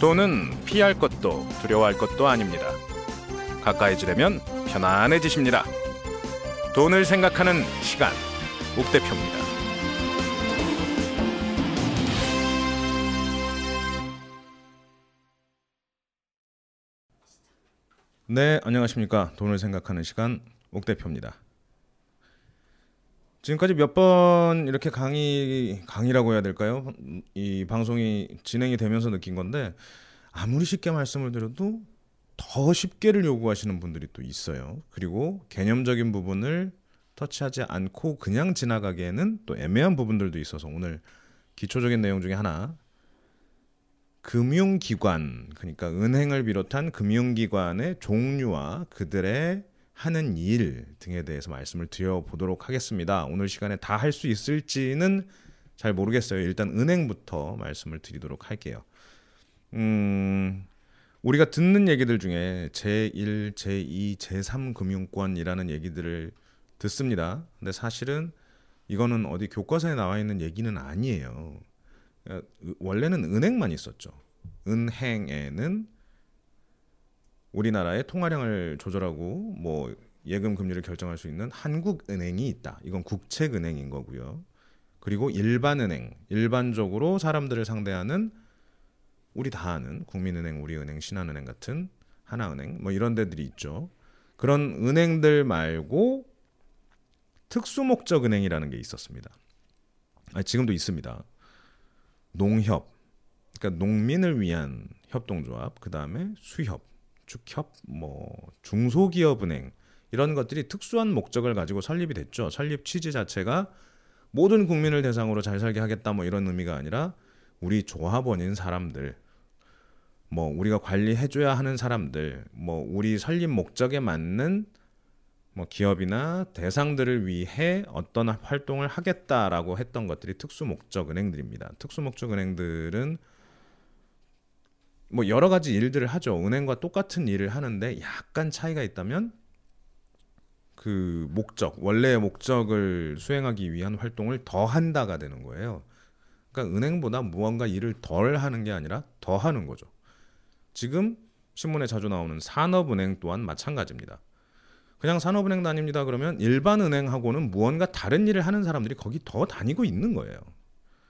돈은 피할 것도 두려워할 것도 아닙니다. 가까이 지려면 편안해지십니다. 돈을 생각하는 시간, 옥 대표입니다. 네, 안녕하십니까. 돈을 생각하는 시간, 옥 대표입니다. 지금까지 몇 번 이렇게 강의 강의라고 해야 될까요? 이 방송이 진행이 되면서 느낀 건데 아무리 쉽게 말씀을 드려도 더 쉽게를 요구하시는 분들이 또 있어요. 그리고 개념적인 부분을 터치하지 않고 그냥 지나가기에는 또 애매한 부분들도 있어서 오늘 기초적인 내용 중에 하나 금융기관 그러니까 은행을 비롯한 금융기관의 종류와 그들의 하는 일 등에 대해서 말씀을 드려보도록 하겠습니다. 오늘 시간에 다 할 수 있을지는 잘 모르겠어요. 일단 은행부터 말씀을 드리도록 할게요. 음, 우리가 듣는 얘기들 중에 제1, 제2, 제3 금융권이라는 얘기들을 듣습니다. 근데 사실은 이거는 어디 교과서에 나와 있는 얘기는 아니에요. 그러니까 원래는 은행만 있었죠. 은행에는 우리나라의 통화량을 조절하고 뭐 예금 금리를 결정할 수 있는 한국은행이 있다. 이건 국책은행인 거고요. 그리고 일반은행, 일반적으로 사람들을 상대하는 우리 다 아는 국민은행, 우리은행, 신한은행 같은 하나은행 뭐 이런 데들이 있죠. 그런 은행들 말고 특수목적 은행이라는 게 있었습니다. 아, 지금도 있습니다. 농협, 그러니까 농민을 위한 협동조합, 그 다음에 수협, 축협, 뭐 중소기업은행 이런 것들이 특수한 목적을 가지고 설립이 됐죠. 설립 취지 자체가 모든 국민을 대상으로 잘 살게 하겠다 뭐 이런 의미가 아니라 우리 조합원인 사람들 뭐 우리가 관리해줘야 하는 사람들 뭐 우리 설립 목적에 맞는 뭐 기업이나 대상들을 위해 어떤 활동을 하겠다라고 했던 것들이 특수 목적 은행들입니다. 특수 목적 은행들은 뭐 여러 가지 일들을 하죠. 은행과 똑같은 일을 하는데 약간 차이가 있다면 그 목적, 원래의 목적을 수행하기 위한 활동을 더 한다가 되는 거예요. 그러니까 은행보다 무언가 일을 덜 하는 게 아니라 더 하는 거죠. 지금 신문에 자주 나오는 산업은행 또한 마찬가지입니다. 그냥 산업은행 다닙니다 그러면 일반 은행하고는 무언가 다른 일을 하는 사람들이 거기 더 다니고 있는 거예요.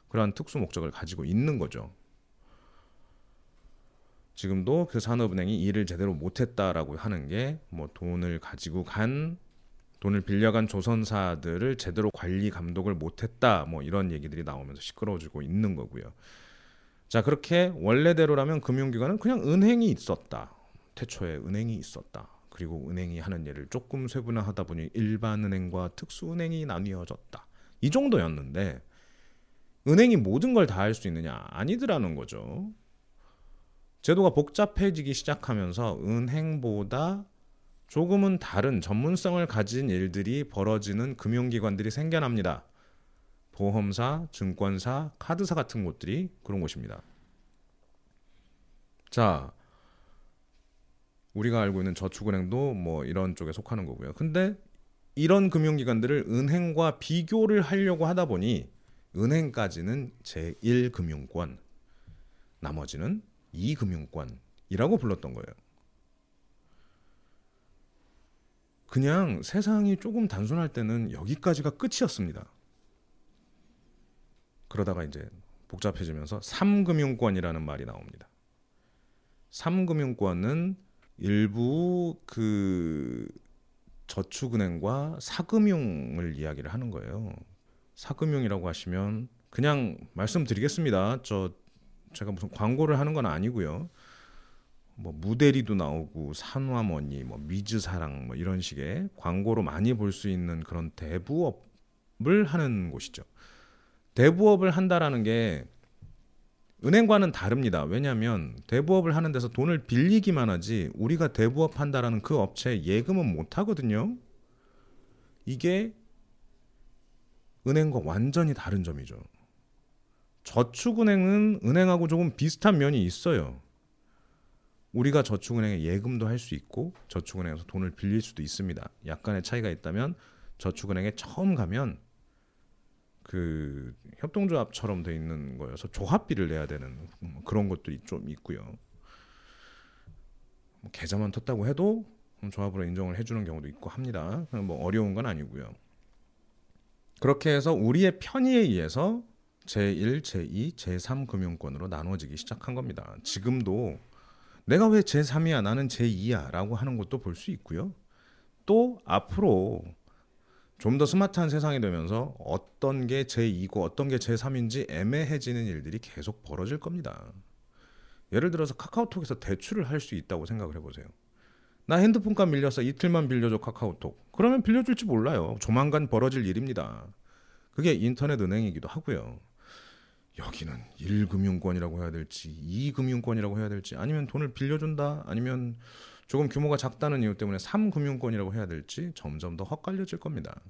그러한 특수 목적을 가지고 있는 거죠. 지금도 그 산업은행이 일을 제대로 못했다라고 하는 게 뭐 돈을 가지고 간 돈을 빌려간 조선사들을 제대로 관리 감독을 못했다 뭐 이런 얘기들이 나오면서 시끄러워지고 있는 거고요. 자 그렇게 원래대로라면 금융기관은 그냥 은행이 있었다. 태초에 은행이 있었다. 그리고 은행이 하는 일을 조금 세분화하다 보니 일반 은행과 특수 은행이 나뉘어졌다. 이 정도였는데 은행이 모든 걸 다 할 수 있느냐 아니더라는 거죠. 제도가 복잡해지기 시작하면서 은행보다 조금은 다른 전문성을 가진 일들이 벌어지는 금융기관들이 생겨납니다. 보험사, 증권사, 카드사 같은 곳들이 그런 곳입니다. 자, 우리가 알고 있는 저축은행도 뭐 이런 쪽에 속하는 거고요. 근데 이런 금융기관들을 은행과 비교를 하려고 하다 보니 은행까지는 제1금융권, 나머지는 2금융권이라고 불렀던 거예요. 그냥 세상이 조금 단순할 때는 여기까지가 끝이었습니다. 그러다가 이제 복잡해지면서 3금융권이라는 말이 나옵니다. 3금융권은 일부 그 저축은행과 사금융을 이야기를 하는 거예요. 사금융이라고 하시면 그냥 말씀드리겠습니다. 저 제가 무슨 광고를 하는 건 아니고요. 뭐 무대리도 나오고 산화머니, 뭐 미즈사랑 뭐 이런 식의 광고로 많이 볼 수 있는 그런 대부업을 하는 곳이죠. 대부업을 한다라는 게 은행과는 다릅니다. 왜냐하면 대부업을 하는 데서 돈을 빌리기만 하지 우리가 대부업 한다라는 그 업체에 예금은 못 하거든요. 이게 은행과 완전히 다른 점이죠. 저축은행은 은행하고 조금 비슷한 면이 있어요. 우리가 저축은행에 예금도 할 수 있고 저축은행에서 돈을 빌릴 수도 있습니다. 약간의 차이가 있다면 저축은행에 처음 가면 그 협동조합처럼 돼 있는 거여서 조합비를 내야 되는 그런 것도 좀 있고요. 뭐 계좌만 텄다고 해도 조합으로 인정을 해주는 경우도 있고 합니다. 뭐 어려운 건 아니고요. 그렇게 해서 우리의 편의에 의해서 제1, 제2, 제3 금융권으로 나눠지기 시작한 겁니다. 지금도 내가 왜 제3이야 나는 제2야 라고 하는 것도 볼 수 있고요. 또 앞으로 좀 더 스마트한 세상이 되면서 어떤 게 제2고 어떤 게 제3인지 애매해지는 일들이 계속 벌어질 겁니다. 예를 들어서 카카오톡에서 대출을 할 수 있다고 생각을 해 보세요. 나 핸드폰값 밀려서 이틀만 빌려줘 카카오톡. 그러면 빌려줄지 몰라요. 조만간 벌어질 일입니다. 그게 인터넷 은행이기도 하고요. 여기는 1금융권이라고 해야 될지 2금융권이라고 해야 될지 아니면 돈을 빌려준다 아니면 조금 규모가 작다는 이유 때문에 3금융권이라고 해야 될지 점점 더 헛갈려질 겁니다.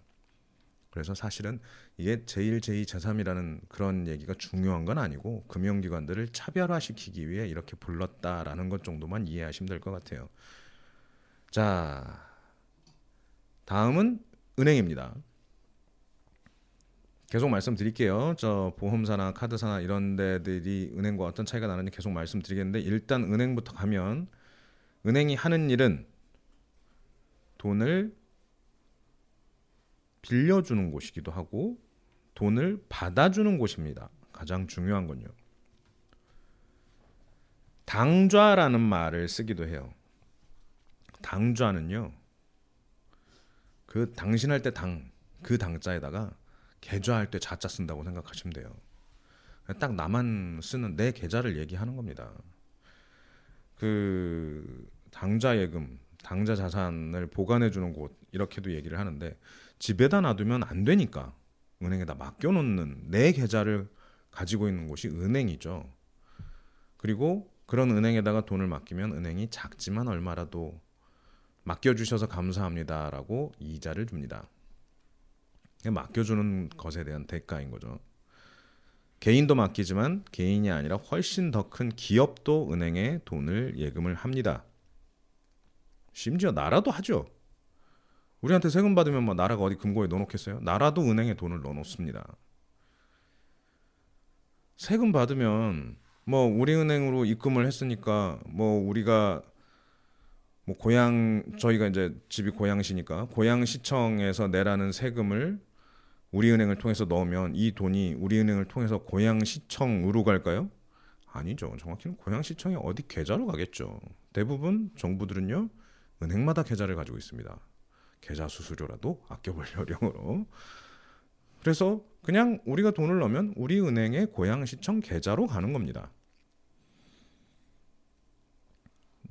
그래서 사실은 이게 제1, 제2, 제3이라는 그런 얘기가 중요한 건 아니고 금융기관들을 차별화시키기 위해 이렇게 불렀다라는 것 정도만 이해하시면 될 것 같아요. 자, 다음은 은행입니다. 계속 말씀드릴게요. 저 보험사나 카드사나 이런 데들이 은행과 어떤 차이가 나는지 계속 말씀드리겠는데 일단 은행부터 가면 은행이 하는 일은 돈을 빌려주는 곳이기도 하고 돈을 받아주는 곳입니다. 가장 중요한 건요. 당좌라는 말을 쓰기도 해요. 당좌는요. 그 당신할 때 당, 그 당자에다가 계좌할 때 자자 쓴다고 생각하시면 돼요. 딱 나만 쓰는 내 계좌를 얘기하는 겁니다. 그 당좌 예금, 당좌 자산을 보관해 주는 곳 이렇게도 얘기를 하는데 집에다 놔두면 안 되니까 은행에다 맡겨 놓는 내 계좌를 가지고 있는 곳이 은행이죠. 그리고 그런 은행에다가 돈을 맡기면 은행이 작지만 얼마라도 맡겨 주셔서 감사합니다라고 이자를 줍니다. 맡겨주는 것에 대한 대가인 거죠. 개인도 맡기지만 개인이 아니라 훨씬 더 큰 기업도 은행에 돈을 예금을 합니다. 심지어 나라도 하죠. 우리한테 세금 받으면 뭐 나라가 어디 금고에 넣어놓겠어요? 나라도 은행에 돈을 넣어놓습니다. 세금 받으면 뭐 우리 은행으로 입금을 했으니까 뭐 우리가 뭐 고향 저희가 이제 집이 고향시니까 고향시청에서 내라는 세금을 우리은행을 통해서 넣으면 이 돈이 우리은행을 통해서 고향시청으로 갈까요? 아니죠. 정확히는 고향시청에 어디 계좌로 가겠죠. 대부분 정부들은요 은행마다 계좌를 가지고 있습니다. 계좌 수수료라도 아껴보려령으로. 그래서 그냥 우리가 돈을 넣으면 우리 은행의 고향시청 계좌로 가는 겁니다.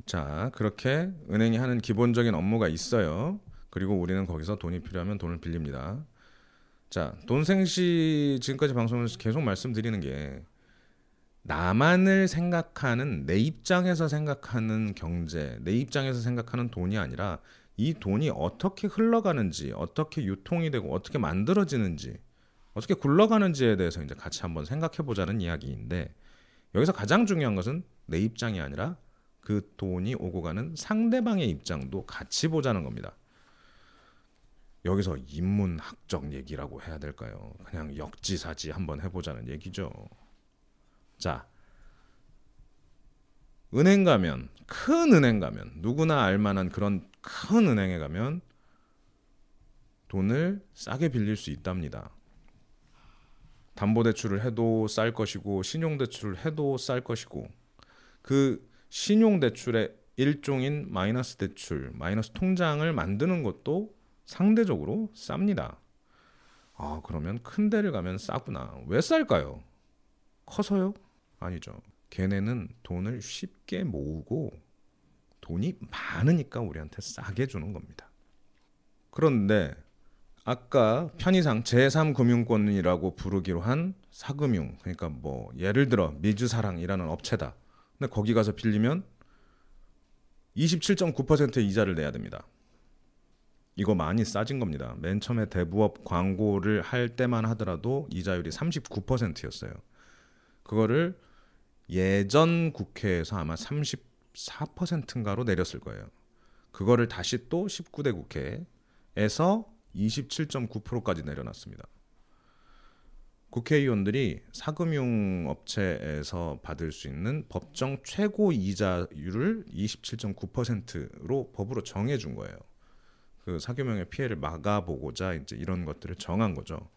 자, 그렇게 은행이 하는 기본적인 업무가 있어요. 그리고 우리는 거기서 돈이 필요하면 돈을 빌립니다. 자, 돈생시 지금까지 방송을 계속 말씀드리는 게 나만을 생각하는 내 입장에서 생각하는 경제, 내 입장에서 생각하는 돈이 아니라 이 돈이 어떻게 흘러가는지, 어떻게 유통이 되고 어떻게 만들어지는지, 어떻게 굴러가는지에 대해서 이제 같이 한번 생각해 보자는 이야기인데 여기서 가장 중요한 것은 내 입장이 아니라 그 돈이 오고 가는 상대방의 입장도 같이 보자는 겁니다. 여기서 인문학적 얘기라고 해야 될까요? 그냥 역지사지 한번 해보자는 얘기죠. 자, 은행 가면 큰 은행 가면 누구나 알만한 그런 큰 은행에 가면 돈을 싸게 빌릴 수 있답니다. 담보대출을 해도 쌀 것이고 신용대출을 해도 쌀 것이고 그 신용대출의 일종인 마이너스 대출, 마이너스 통장을 만드는 것도 상대적으로 쌉니다. 아, 그러면 큰 데를 가면 싸구나. 왜 쌀까요? 커서요? 아니죠. 걔네는 돈을 쉽게 모으고 돈이 많으니까 우리한테 싸게 주는 겁니다. 그런데 아까 편의상 제3금융권이라고 부르기로 한 사금융 그러니까 뭐 예를 들어 미주사랑이라는 업체다. 근데 거기 가서 빌리면 27.9%의 이자를 내야 됩니다. 이거 많이 싸진 겁니다. 맨 처음에 대부업 광고를 할 때만 하더라도 이자율이 39%였어요. 그거를 예전 국회에서 아마 34%인가로 내렸을 거예요. 그거를 다시 또 19대 국회에서 27.9%까지 내려놨습니다. 국회의원들이 사금융 업체에서 받을 수 있는 법정 최고 이자율을 27.9%로 법으로 정해 준 거예요. 그 사금융의 피해를 막아보고자 이제 이런 것들을 정한 거죠.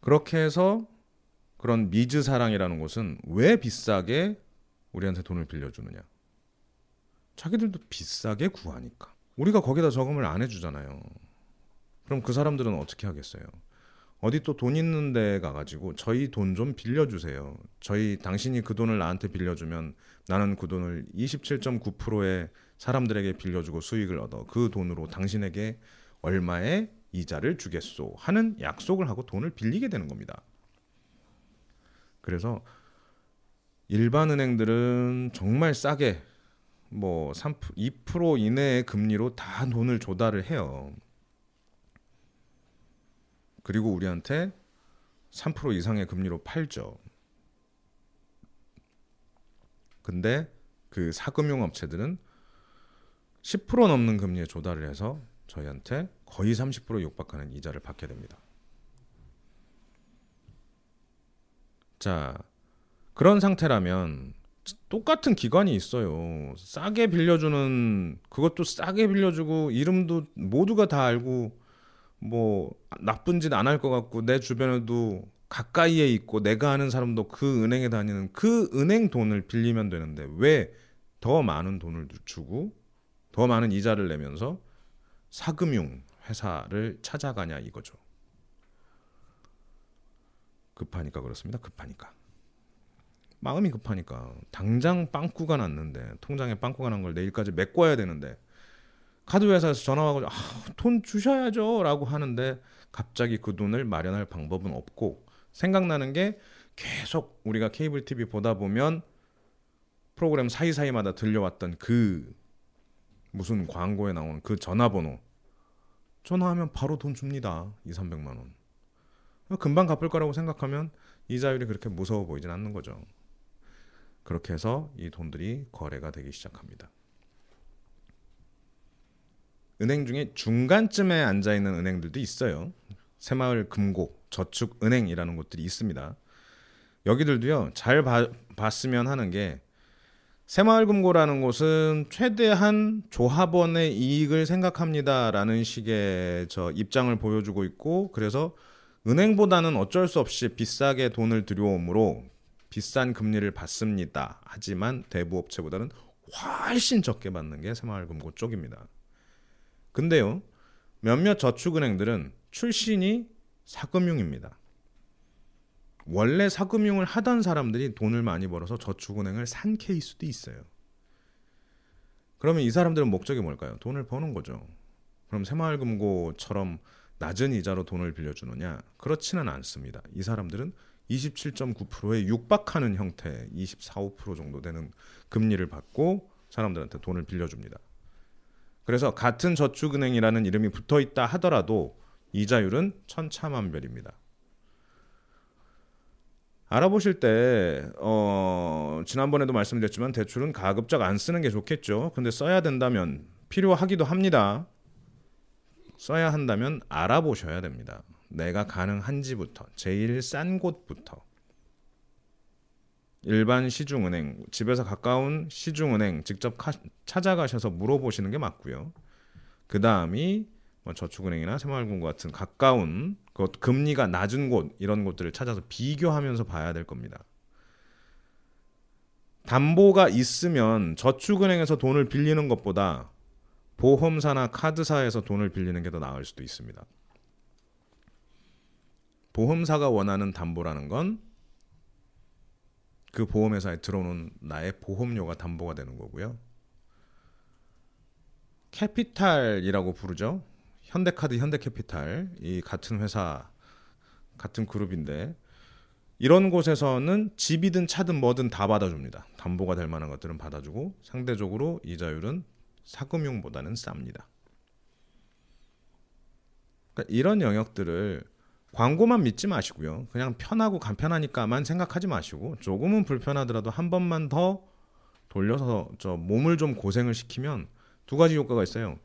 그렇게 해서 그런 미즈 사랑이라는 곳은 왜 비싸게 우리한테 돈을 빌려주느냐? 자기들도 비싸게 구하니까. 우리가 거기다 저금을 안 해주잖아요. 그럼 그 사람들은 어떻게 하겠어요? 어디 또 돈 있는 데 가가지고 저희 돈 좀 빌려주세요. 저희 당신이 그 돈을 나한테 빌려주면 나는 그 돈을 27.9%의 사람들에게 빌려주고 수익을 얻어 그 돈으로 당신에게 얼마의 이자를 주겠소 하는 약속을 하고 돈을 빌리게 되는 겁니다. 그래서 일반 은행들은 정말 싸게 뭐 3, 2% 이내의 금리로 다 돈을 조달을 해요. 그리고 우리한테 3% 이상의 금리로 팔죠. 근데 그 사금융 업체들은 10% 넘는 금리에 조달을 해서 저희한테 거의 30% 육박하는 이자를 받게 됩니다. 자, 그런 상태라면 똑같은 기관이 있어요. 싸게 빌려주는 그것도 싸게 빌려주고 이름도 모두가 다 알고 뭐 나쁜 짓 안 할 것 같고 내 주변에도 가까이에 있고 내가 아는 사람도 그 은행에 다니는 그 은행 돈을 빌리면 되는데 왜 더 많은 돈을 주고 더 많은 이자를 내면서 사금융 회사를 찾아가냐 이거죠. 급하니까 그렇습니다. 급하니까. 마음이 급하니까 당장 빵꾸가 났는데 통장에 빵꾸가 난 걸 내일까지 메꿔야 되는데 카드 회사에서 전화 와가지고 아, 돈 주셔야죠라고 하는데 갑자기 그 돈을 마련할 방법은 없고 생각나는 게 계속 우리가 케이블 TV 보다 보면 프로그램 사이사이마다 들려왔던 그 무슨 광고에 나오는 그 전화번호 전화하면 바로 돈 줍니다. 2, 300만 원. 금방 갚을 거라고 생각하면 이자율이 그렇게 무서워 보이진 않는 거죠. 그렇게 해서 이 돈들이 거래가 되기 시작합니다. 은행 중에 중간쯤에 앉아 있는 은행들도 있어요. 새마을 금고, 저축은행이라는 곳들이 있습니다. 여기들도요 잘 봐, 봤으면 하는 게 새마을금고라는 곳은 최대한 조합원의 이익을 생각합니다라는 식의 저 입장을 보여주고 있고 그래서 은행보다는 어쩔 수 없이 비싸게 돈을 들여오므로 비싼 금리를 받습니다. 하지만 대부 업체보다는 훨씬 적게 받는 게 새마을금고 쪽입니다. 근데요, 몇몇 저축은행들은 출신이 사금융입니다. 원래 사금융을 하던 사람들이 돈을 많이 벌어서 저축은행을 산 케이스도 있어요. 그러면 이 사람들은 목적이 뭘까요? 돈을 버는 거죠. 그럼 새마을금고처럼 낮은 이자로 돈을 빌려주느냐? 그렇지는 않습니다. 이 사람들은 27.9%에 육박하는 형태, 24, 5% 정도 되는 금리를 받고 사람들한테 돈을 빌려줍니다. 그래서 같은 저축은행이라는 이름이 붙어 있다 하더라도 이자율은 천차만별입니다. 알아보실 때 어, 지난번에도 말씀드렸지만 대출은 가급적 안 쓰는 게 좋겠죠. 근데 써야 된다면 필요하기도 합니다. 써야 한다면 알아보셔야 됩니다. 내가 가능한지부터 제일 싼 곳부터 일반 시중은행 집에서 가까운 시중은행 직접 카, 찾아가셔서 물어보시는 게 맞고요. 그 다음이 뭐 저축은행이나 새마을금고 같은 가까운 그 금리가 낮은 곳 이런 곳들을 찾아서 비교하면서 봐야 될 겁니다. 담보가 있으면 저축은행에서 돈을 빌리는 것보다 보험사나 카드사에서 돈을 빌리는 게 더 나을 수도 있습니다. 보험사가 원하는 담보라는 건 그 보험회사에 들어오는 나의 보험료가 담보가 되는 거고요. 캐피탈이라고 부르죠. 현대카드, 현대캐피탈 이 같은 회사 같은 그룹인데 이런 곳에서는 집이든 차든 뭐든 다 받아줍니다. 담보가 될 만한 것들은 받아주고 상대적으로 이자율은 사금융보다는 쌉니다. 그러니까 이런 영역들을 광고만 믿지 마시고요. 그냥 편하고 간편하니까만 생각하지 마시고 조금은 불편하더라도 한 번만 더 돌려서 저 몸을 좀 고생을 시키면 두 가지 효과가 있어요.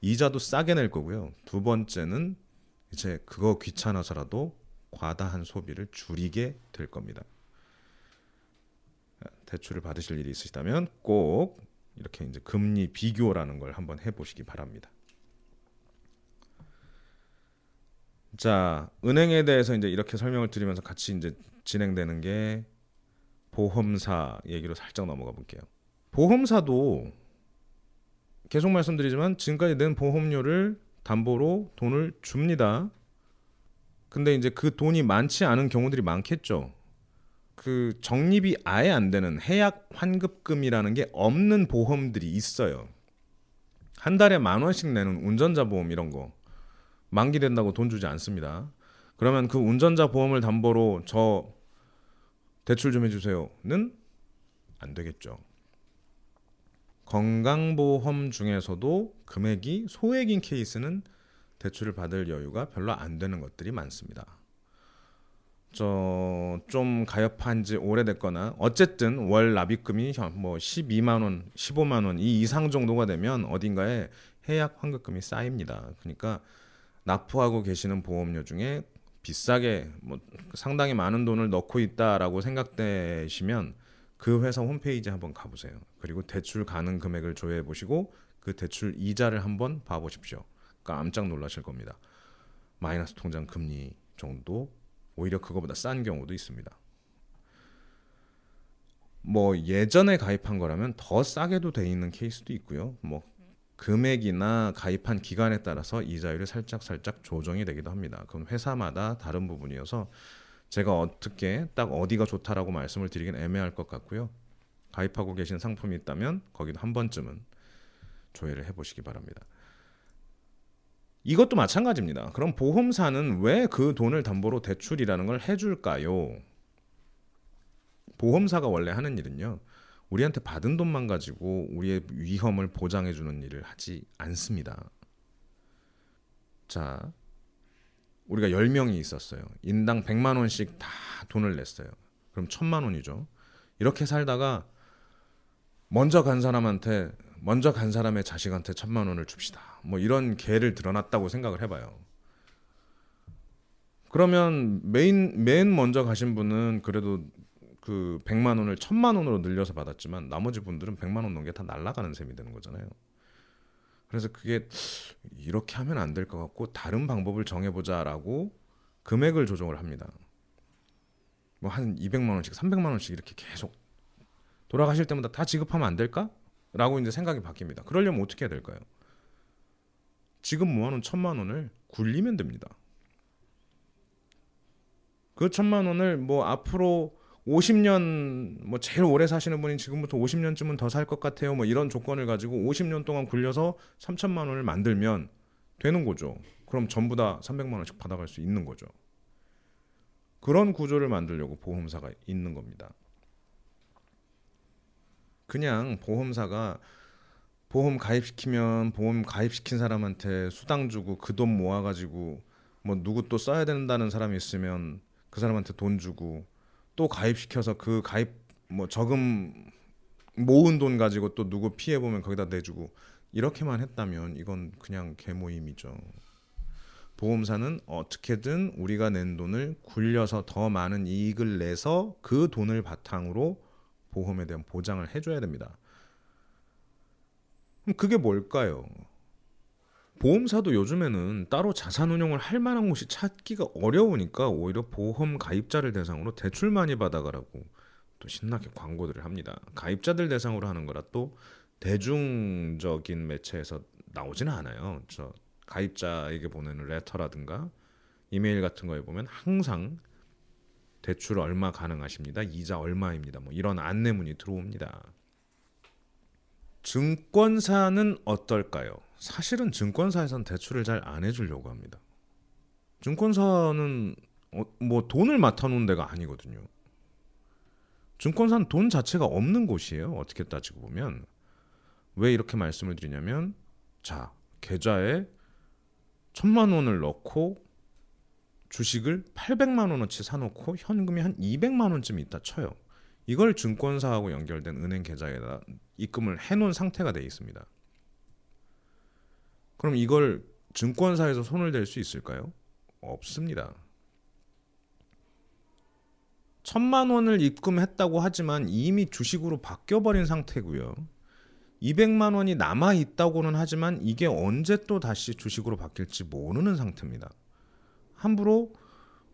이자도 싸게 낼 거고요. 두 번째는 이제 그거 귀찮아서라도 과다한 소비를 줄이게 될 겁니다. 대출을 받으실 일이 있으시다면 꼭 이렇게 이제 금리 비교라는 걸 한번 해보시기 바랍니다. 자, 은행에 대해서 이제 이렇게 설명을 드리면서 같이 이제 진행되는 게 보험사 얘기로 살짝 넘어가 볼게요. 보험사도 계속 말씀드리지만 지금까지 낸 보험료를 담보로 돈을 줍니다. 근데 이제 그 돈이 많지 않은 경우들이 많겠죠. 그 적립이 아예 안 되는 해약 환급금이라는 게 없는 보험들이 있어요. 한 달에 만 원씩 내는 운전자 보험 이런 거 만기 된다고 돈 주지 않습니다. 그러면 그 운전자 보험을 담보로 저 대출 좀 해주세요는 안 되겠죠. 건강보험 중에서도 금액이 소액인 케이스는 대출을 받을 여유가 별로 안 되는 것들이 많습니다. 저좀 가입한 지 오래됐거나 어쨌든 월 납입금이 뭐 12만 원, 15만 원 이 이상 정도가 되면 어딘가에 해약 환급금이 쌓입니다. 그러니까 납부하고 계시는 보험료 중에 비싸게 뭐 상당히 많은 돈을 넣고 있다라고 생각되시면 그 회사 홈페이지 한번 가보세요. 그리고 대출 가능 금액을 조회해 보시고 그 대출 이자를 한번 봐보십시오. 깜짝 놀라실 겁니다. 마이너스 통장 금리 정도 오히려 그거보다 싼 경우도 있습니다. 뭐 예전에 가입한 거라면 더 싸게도 돼 있는 케이스도 있고요. 뭐 금액이나 가입한 기간에 따라서 이자율이 살짝 살짝 조정이 되기도 합니다. 그건 회사마다 다른 부분이어서 제가 어떻게 딱 어디가 좋다라고 말씀을 드리긴 애매할 것 같고요. 가입하고 계신 상품이 있다면 거기도 한 번쯤은 조회를 해보시기 바랍니다. 이것도 마찬가지입니다. 그럼 보험사는 왜 그 돈을 담보로 대출이라는 걸 해줄까요? 보험사가 원래 하는 일은요. 우리한테 받은 돈만 가지고 우리의 위험을 보장해 주는 일을 하지 않습니다. 자, 우리가 10명이 있었어요. 인당 100만 원씩 다 돈을 냈어요. 그럼 1000만 원이죠. 이렇게 살다가 먼저 간 사람한테 먼저 간 사람의 자식한테 1000만 원을 줍시다. 뭐 이런 계를 드러났다고 생각을 해 봐요. 그러면 메인 맨 먼저 가신 분은 그래도 그 100만 원을 1000만 원으로 늘려서 받았지만 나머지 분들은 100만 원 넘게 다 날라가는 셈이 되는 거잖아요. 그래서 그게 이렇게 하면 안 될 것 같고 다른 방법을 정해보자라고 금액을 조정을 합니다. 뭐 한 200만 원씩, 300만 원씩 이렇게 계속 돌아가실 때마다 다 지급하면 안 될까? 라고 이제 생각이 바뀝니다. 그러려면 어떻게 해야 될까요? 지금 모아놓은 천만 원을 굴리면 됩니다. 그 천만 원을 뭐 앞으로 50년 뭐 제일 오래 사시는 분이 지금부터 50년쯤은 더 살 것 같아요. 뭐 이런 조건을 가지고 50년 동안 굴려서 3천만 원을 만들면 되는 거죠. 그럼 전부 다 300만 원씩 받아갈 수 있는 거죠. 그런 구조를 만들려고 보험사가 있는 겁니다. 그냥 보험사가 보험 가입시키면 보험 가입시킨 사람한테 수당 주고 그 돈 모아가지고 뭐 누구 또 써야 된다는 사람이 있으면 그 사람한테 돈 주고 또 가입시켜서 그 가입 뭐 저금 모은 돈 가지고 또 누구 피해 보면 거기다 내주고 이렇게만 했다면 이건 그냥 개모임이죠. 보험사는 어떻게든 우리가 낸 돈을 굴려서 더 많은 이익을 내서 그 돈을 바탕으로 보험에 대한 보장을 해줘야 됩니다. 그럼 그게 뭘까요? 보험사도 요즘에는 따로 자산 운용을 할 만한 곳이 찾기가 어려우니까 오히려 보험 가입자를 대상으로 대출 많이 받아가라고 또 신나게 광고들을 합니다. 가입자들 대상으로 하는 거라 또 대중적인 매체에서 나오지는 않아요. 저 가입자에게 보내는 레터라든가 이메일 같은 거에 보면 항상 대출 얼마 가능하십니다. 이자 얼마입니다. 뭐 이런 안내문이 들어옵니다. 증권사는 어떨까요? 사실은 증권사에선 대출을 잘 안 해주려고 합니다. 증권사는 어, 뭐 돈을 맡아놓은 데가 아니거든요. 증권사는 돈 자체가 없는 곳이에요. 어떻게 따지고 보면 왜 이렇게 말씀을 드리냐면 자 계좌에 천만 원을 넣고 주식을 800만 원어치 사놓고 현금이 한 200만 원쯤 있다 쳐요. 이걸 증권사하고 연결된 은행 계좌에다 입금을 해놓은 상태가 돼 있습니다. 그럼 이걸 증권사에서 손을 댈 수 있을까요? 없습니다. 천만 원을 입금했다고 하지만 이미 주식으로 바뀌어버린 상태고요. 200만 원이 남아 있다고는 하지만 이게 언제 또 다시 주식으로 바뀔지 모르는 상태입니다. 함부로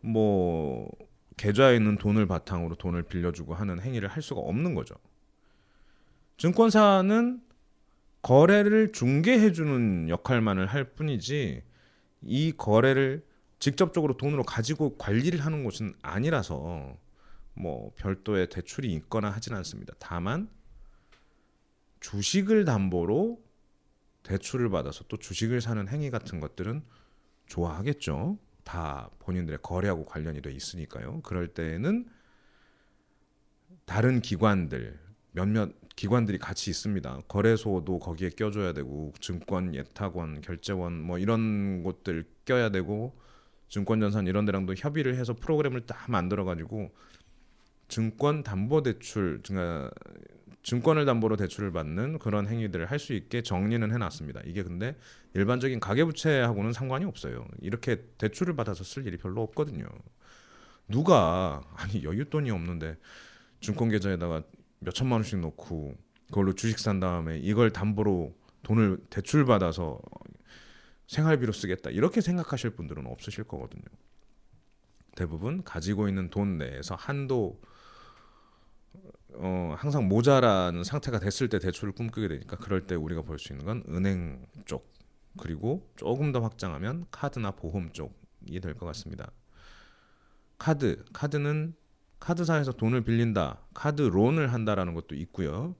뭐 계좌에 있는 돈을 바탕으로 돈을 빌려주고 하는 행위를 할 수가 없는 거죠. 증권사는 거래를 중개해주는 역할만을 할 뿐이지 이 거래를 직접적으로 돈으로 가지고 관리를 하는 곳은 아니라서 뭐 별도의 대출이 있거나 하진 않습니다. 다만 주식을 담보로 대출을 받아서 또 주식을 사는 행위 같은 것들은 좋아하겠죠. 다 본인들의 거래하고 관련이 돼 있으니까요. 그럴 때는 다른 기관들 몇몇 기관들이 같이 있습니다. 거래소도 거기에 껴줘야 되고 증권 예탁원, 결제원 뭐 이런 곳들 껴야 되고 증권전산 이런 데랑도 협의를 해서 프로그램을 딱 만들어 가지고 증권 담보 대출 증권을 담보로 대출을 받는 그런 행위들을 할 수 있게 정리는 해놨습니다. 이게 근데 일반적인 가계부채하고는 상관이 없어요. 이렇게 대출을 받아서 쓸 일이 별로 없거든요. 누가 아니 여윳돈이 없는데 증권 계좌에다가 몇 천만 원씩 넣고 그걸로 주식 산 다음에 이걸 담보로 돈을 대출 받아서 생활비로 쓰겠다 이렇게 생각하실 분들은 없으실 거거든요. 대부분 가지고 있는 돈 내에서 한도 어, 항상 모자란 상태가 됐을 때 대출을 꿈꾸게 되니까 그럴 때 우리가 볼 수 있는 건 은행 쪽 그리고 조금 더 확장하면 카드나 보험 쪽이 될 것 같습니다. 카드 카드는 카드사에서 돈을 빌린다 카드 론을 한다라는 것도 있고요.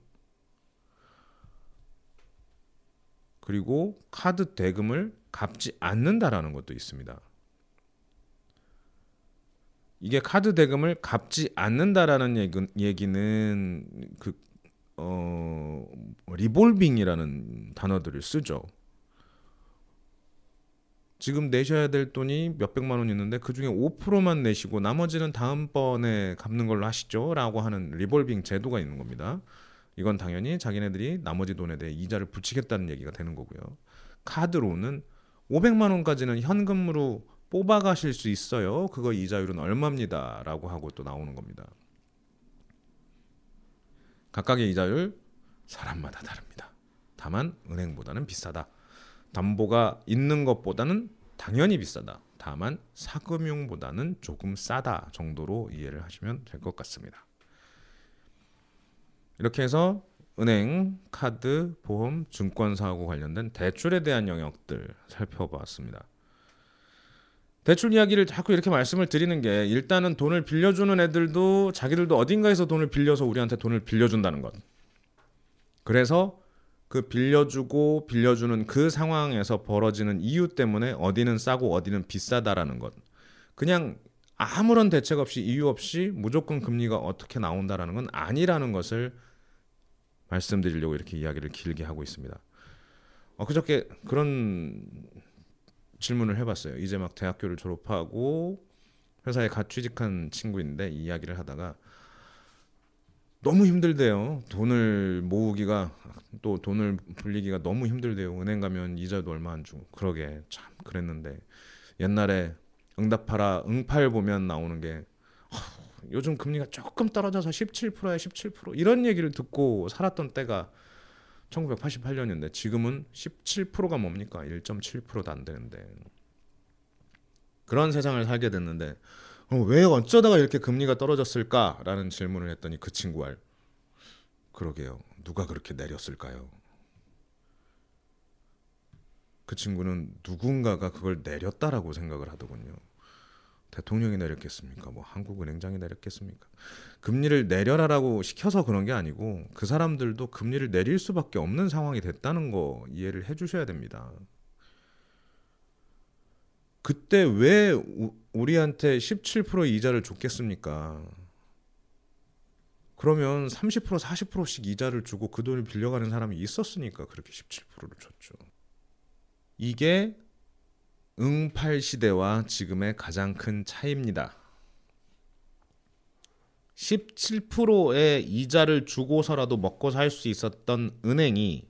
그리고 카드 대금을 갚지 않는다라는 것도 있습니다. 이게 카드 대금을 갚지 않는다라는 얘기는 그 어, 리볼빙이라는 단어들을 쓰죠. 지금 내셔야 될 돈이 몇백만 원 있는데 그 중에 5%만 내시고 나머지는 다음번에 갚는 걸로 하시죠. 라고 하는 리볼빙 제도가 있는 겁니다. 이건 당연히 자기네들이 나머지 돈에 대해 이자를 붙이겠다는 얘기가 되는 거고요. 카드로는 500만 원까지는 현금으로 뽑아 가실 수 있어요. 그거 이자율은 얼마입니다 라고 하고 또 나오는 겁니다. 각각의 이자율 사람마다 다릅니다. 다만 은행보다는 비싸다. 담보가 있는 것보다는 당연히 비싸다. 다만 사금융보다는 조금 싸다 정도로 이해를 하시면 될 것 같습니다. 이렇게 해서 은행, 카드, 보험, 증권사하고 관련된 대출에 대한 영역들 살펴봤습니다. 대출 이야기를 자꾸 이렇게 말씀을 드리는 게 일단은 돈을 빌려주는 애들도 자기들도 어딘가에서 돈을 빌려서 우리한테 돈을 빌려준다는 것. 그래서 그 빌려주고 빌려주는 그 상황에서 벌어지는 이유 때문에 어디는 싸고 어디는 비싸다라는 것. 그냥 아무런 대책 없이 이유 없이 무조건 금리가 어떻게 나온다라는 건 아니라는 것을 말씀드리려고 이렇게 이야기를 길게 하고 있습니다. 어, 그저께 그런 질문을 해봤어요. 이제 막 대학교를 졸업하고 회사에 갓 취직한 친구인데 이야기를 하다가 너무 힘들대요. 돈을 모으기가 또 돈을 불리기가 너무 힘들대요. 은행 가면 이자도 얼마 안 주고 그러게 참 그랬는데 옛날에 응답하라 응팔 보면 나오는 게 요즘 금리가 조금 떨어져서 17%야 17% 이런 얘기를 듣고 살았던 때가 1988년인데 지금은 17%가 뭡니까? 1.7%도 안 되는데 그런 세상을 살게 됐는데 어, 왜 어쩌다가 이렇게 금리가 떨어졌을까라는 질문을 했더니 그 친구가 그러게요. 누가 그렇게 내렸을까요? 그 친구는 누군가가 그걸 내렸다라고 생각을 하더군요. 대통령이 내렸겠습니까? 뭐 한국은행장이 내렸겠습니까? 금리를 내려라라고 시켜서 그런 게 아니고 그 사람들도 금리를 내릴 수밖에 없는 상황이 됐다는 거 이해를 해 주셔야 됩니다. 그때 왜 우리한테 17% 이자를 줬겠습니까? 그러면 30% 40%씩 이자를 주고 그 돈을 빌려가는 사람이 있었으니까 그렇게 17%를 줬죠. 이게 응팔 시대와 지금의 가장 큰 차이입니다. 17%의 이자를 주고서라도 먹고 살 수 있었던 은행이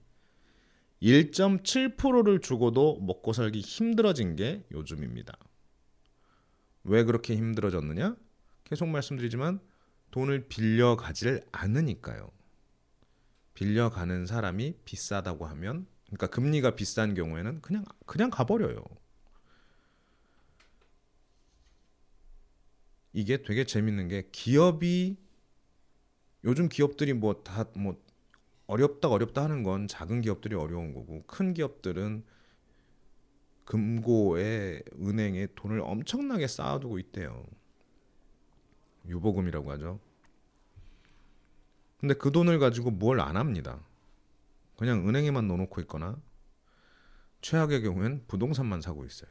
1.7%를 주고도 먹고 살기 힘들어진 게 요즘입니다. 왜 그렇게 힘들어졌느냐? 계속 말씀드리지만 돈을 빌려 가질 않으니까요. 빌려 가는 사람이 비싸다고 하면 그러니까 금리가 비싼 경우에는 그냥 그냥 가버려요. 이게 되게 재밌는 게 기업이 요즘 기업들이 뭐 다뭐 뭐 어렵다 어렵다 하는 건 작은 기업들이 어려운 거고 큰 기업들은 금고에 은행에 돈을 엄청나게 쌓아두고 있대요. 유보금이라고 하죠. 근데 그 돈을 가지고 뭘 안 합니다. 그냥 은행에만 넣어놓고 있거나 최악의 경우엔 부동산만 사고 있어요.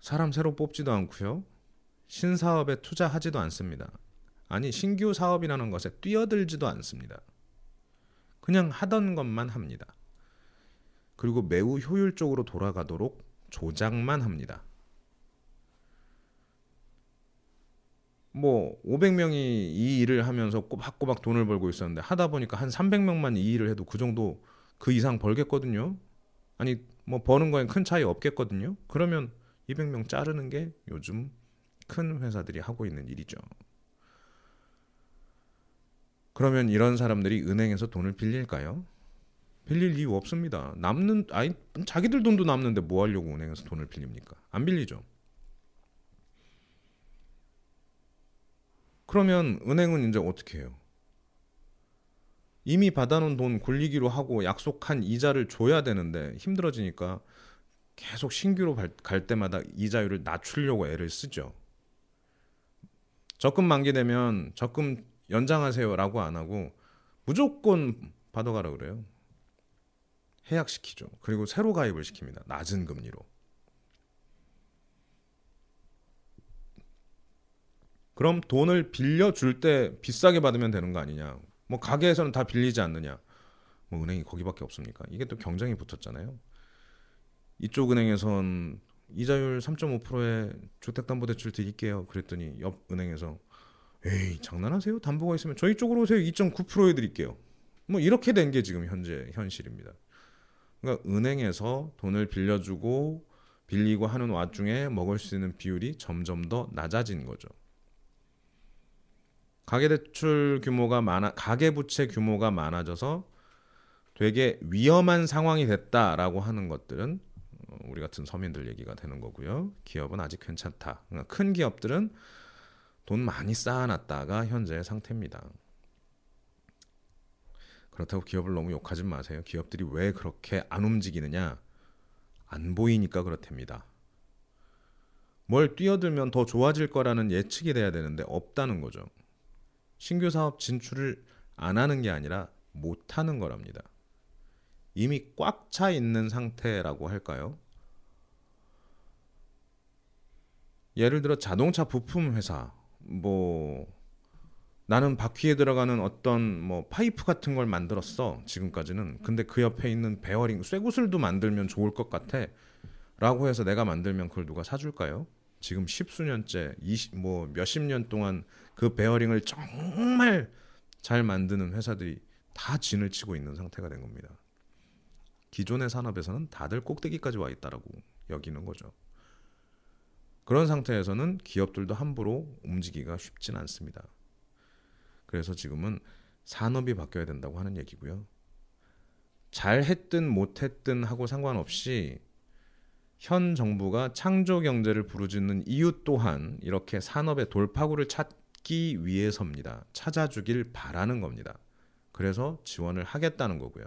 사람 새로 뽑지도 않고요. 신사업에 투자하지도 않습니다. 아니 신규 사업이라는 것에 뛰어들지도 않습니다. 그냥 하던 것만 합니다. 그리고 매우 효율적으로 돌아가도록 조작만 합니다. 뭐 500명이 이 일을 하면서 꼬박꼬박 돈을 벌고 있었는데 하다 보니까 한 300명만 이 일을 해도 그 정도 그 이상 벌겠거든요. 아니 뭐 버는 거엔 큰 차이 없겠거든요. 그러면 200명 자르는 게 요즘 큰 회사들이 하고 있는 일이죠. 그러면 이런 사람들이 은행에서 돈을 빌릴까요? 빌릴 이유 없습니다. 남는 아니 자기들 돈도 남는데 뭐 하려고 은행에서 돈을 빌립니까? 안 빌리죠. 그러면 은행은 이제 어떻게 해요? 이미 받아놓은 돈 굴리기로 하고 약속한 이자를 줘야 되는데 힘들어지니까 계속 신규로 갈 때마다 이자율을 낮추려고 애를 쓰죠. 적금 만기되면 적금 연장하세요라고 안 하고 무조건 받아가라 그래요. 해약시키죠. 그리고 새로 가입을 시킵니다. 낮은 금리로. 그럼 돈을 빌려줄 때 비싸게 받으면 되는 거 아니냐? 뭐 가게에서는 다 빌리지 않느냐? 뭐 은행이 거기밖에 없습니까? 이게 또 경쟁이 붙었잖아요. 이쪽 은행에선 이자율 3.5%에 주택담보대출 드릴게요. 그랬더니 옆 은행에서 에이 장난하세요? 담보가 있으면 저희 쪽으로 오세요. 2.9%에 드릴게요. 뭐 이렇게 된 게 지금 현재 현실입니다. 그러니까 은행에서 돈을 빌려주고 빌리고 하는 와중에 먹을 수 있는 비율이 점점 더 낮아진 거죠. 가계 대출 규모가 많아 가계 부채 규모가 많아져서 되게 위험한 상황이 됐다라고 하는 것들은 어, 우리 같은 서민들 얘기가 되는 거고요. 기업은 아직 괜찮다. 그러니까 큰 기업들은 돈 많이 쌓아놨다가 현재의 상태입니다. 그렇다고 기업을 너무 욕하지 마세요. 기업들이 왜 그렇게 안 움직이느냐? 안 보이니까 그렇답니다. 뭘 뛰어들면 더 좋아질 거라는 예측이 돼야 되는데 없다는 거죠. 신규 사업 진출을 안 하는 게 아니라 못 하는 거랍니다. 이미 꽉 차 있는 상태라고 할까요? 예를 들어 자동차 부품 회사 뭐 나는 바퀴에 들어가는 어떤 뭐 파이프 같은 걸 만들었어 지금까지는 근데 그 옆에 있는 베어링 쇠구슬도 만들면 좋을 것 같아 라고 해서 내가 만들면 그걸 누가 사줄까요? 지금 십수년째 뭐 몇십 년 동안 그 베어링을 정말 잘 만드는 회사들이 다 진을 치고 있는 상태가 된 겁니다. 기존의 산업에서는 다들 꼭대기까지 와 있다라고 여기는 거죠. 그런 상태에서는 기업들도 함부로 움직이기가 쉽진 않습니다. 그래서 지금은 산업이 바뀌어야 된다고 하는 얘기고요. 잘 했든 못 했든 하고 상관없이 현 정부가 창조 경제를 부르짖는 이유 또한 이렇게 산업의 돌파구를 찾기 위해서입니다. 찾아주길 바라는 겁니다. 그래서 지원을 하겠다는 거고요.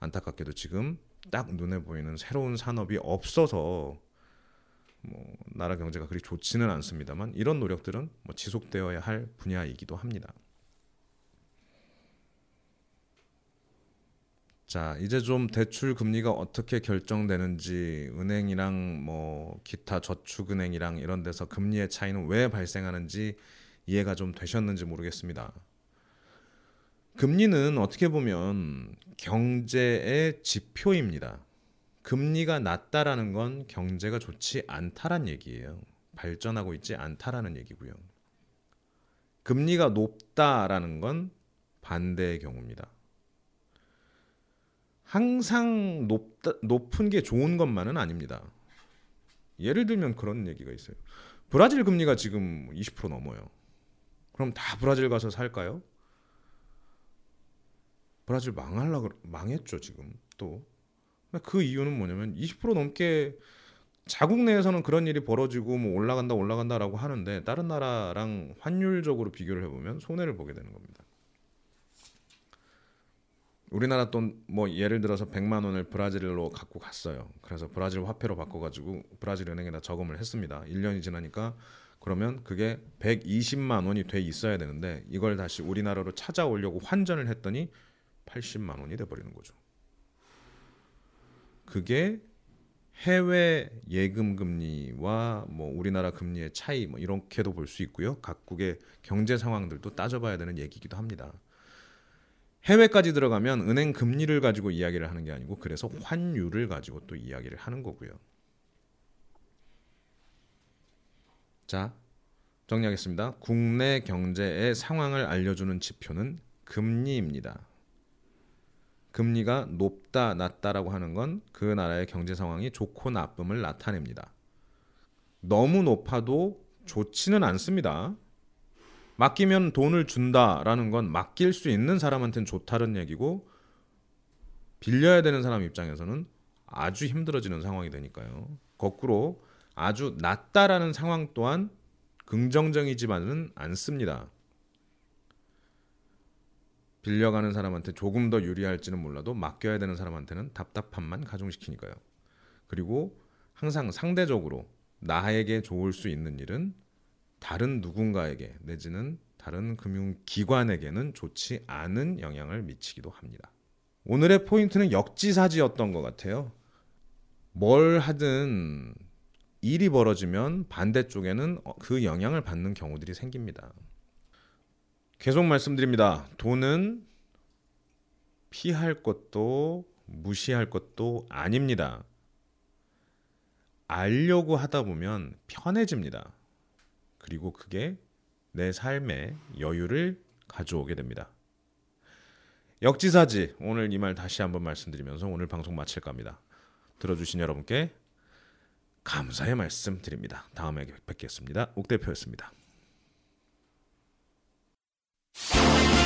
안타깝게도 지금 딱 눈에 보이는 새로운 산업이 없어서 뭐 나라 경제가 그리 좋지는 않습니다만 이런 노력들은 뭐 지속되어야 할 분야이기도 합니다. 자, 이제 좀 대출 금리가 어떻게 결정되는지 은행이랑 뭐 기타 저축은행이랑 이런 데서 금리의 차이는 왜 발생하는지 이해가 좀 되셨는지 모르겠습니다. 금리는 어떻게 보면 경제의 지표입니다. 금리가 낮다라는 건 경제가 좋지 않다란 얘기예요. 발전하고 있지 않다라는 얘기고요. 금리가 높다라는 건 반대의 경우입니다. 항상 높다, 높은 게 좋은 것만은 아닙니다. 예를 들면 그런 얘기가 있어요. 브라질 금리가 지금 20% 넘어요. 그럼 다 브라질 가서 살까요? 브라질 망할라 망했죠 지금 또 그 이유는 뭐냐면 20% 넘게 자국 내에서는 그런 일이 벌어지고 뭐 올라간다 올라간다라고 하는데 다른 나라랑 환율적으로 비교를 해보면 손해를 보게 되는 겁니다. 우리나라 돈 뭐 예를 들어서 100만 원을 브라질로 갖고 갔어요. 그래서 브라질 화폐로 바꿔가지고 브라질 은행에다 저금을 했습니다. 1년이 지나니까 그러면 그게 120만 원이 돼 있어야 되는데 이걸 다시 우리나라로 찾아오려고 환전을 했더니 80만 원이 돼 버리는 거죠. 그게 해외 예금 금리와 뭐 우리나라 금리의 차이 뭐 이렇게도 볼 수 있고요. 각국의 경제 상황들도 따져봐야 되는 얘기기도 합니다. 해외까지 들어가면 은행 금리를 가지고 이야기를 하는 게 아니고 그래서 환율을 가지고 또 이야기를 하는 거고요. 자, 정리하겠습니다. 국내 경제의 상황을 알려주는 지표는 금리입니다. 금리가 높다, 낮다라고 하는 건 그 나라의 경제 상황이 좋고 나쁨을 나타냅니다. 너무 높아도 좋지는 않습니다. 맡기면 돈을 준다라는 건 맡길 수 있는 사람한테는 좋다는 얘기고 빌려야 되는 사람 입장에서는 아주 힘들어지는 상황이 되니까요. 거꾸로 아주 낮다라는 상황 또한 긍정적이지만은 않습니다. 빌려가는 사람한테 조금 더 유리할지는 몰라도 맡겨야 되는 사람한테는 답답함만 가중시키니까요. 그리고 항상 상대적으로 나에게 좋을 수 있는 일은 다른 누군가에게 내지는 다른 금융기관에게는 좋지 않은 영향을 미치기도 합니다. 오늘의 포인트는 역지사지였던 것 같아요. 뭘 하든 일이 벌어지면 반대쪽에는 그 영향을 받는 경우들이 생깁니다. 계속 말씀드립니다. 돈은 피할 것도 무시할 것도 아닙니다. 알려고 하다 보면 편해집니다. 그리고 그게 내 삶에 여유를 가져오게 됩니다. 역지사지 오늘 이 말 다시 한번 말씀드리면서 오늘 방송 마칠까 합니다. 들어주신 여러분께 감사의 말씀 드립니다. 다음에 뵙겠습니다. 옥 대표였습니다. Música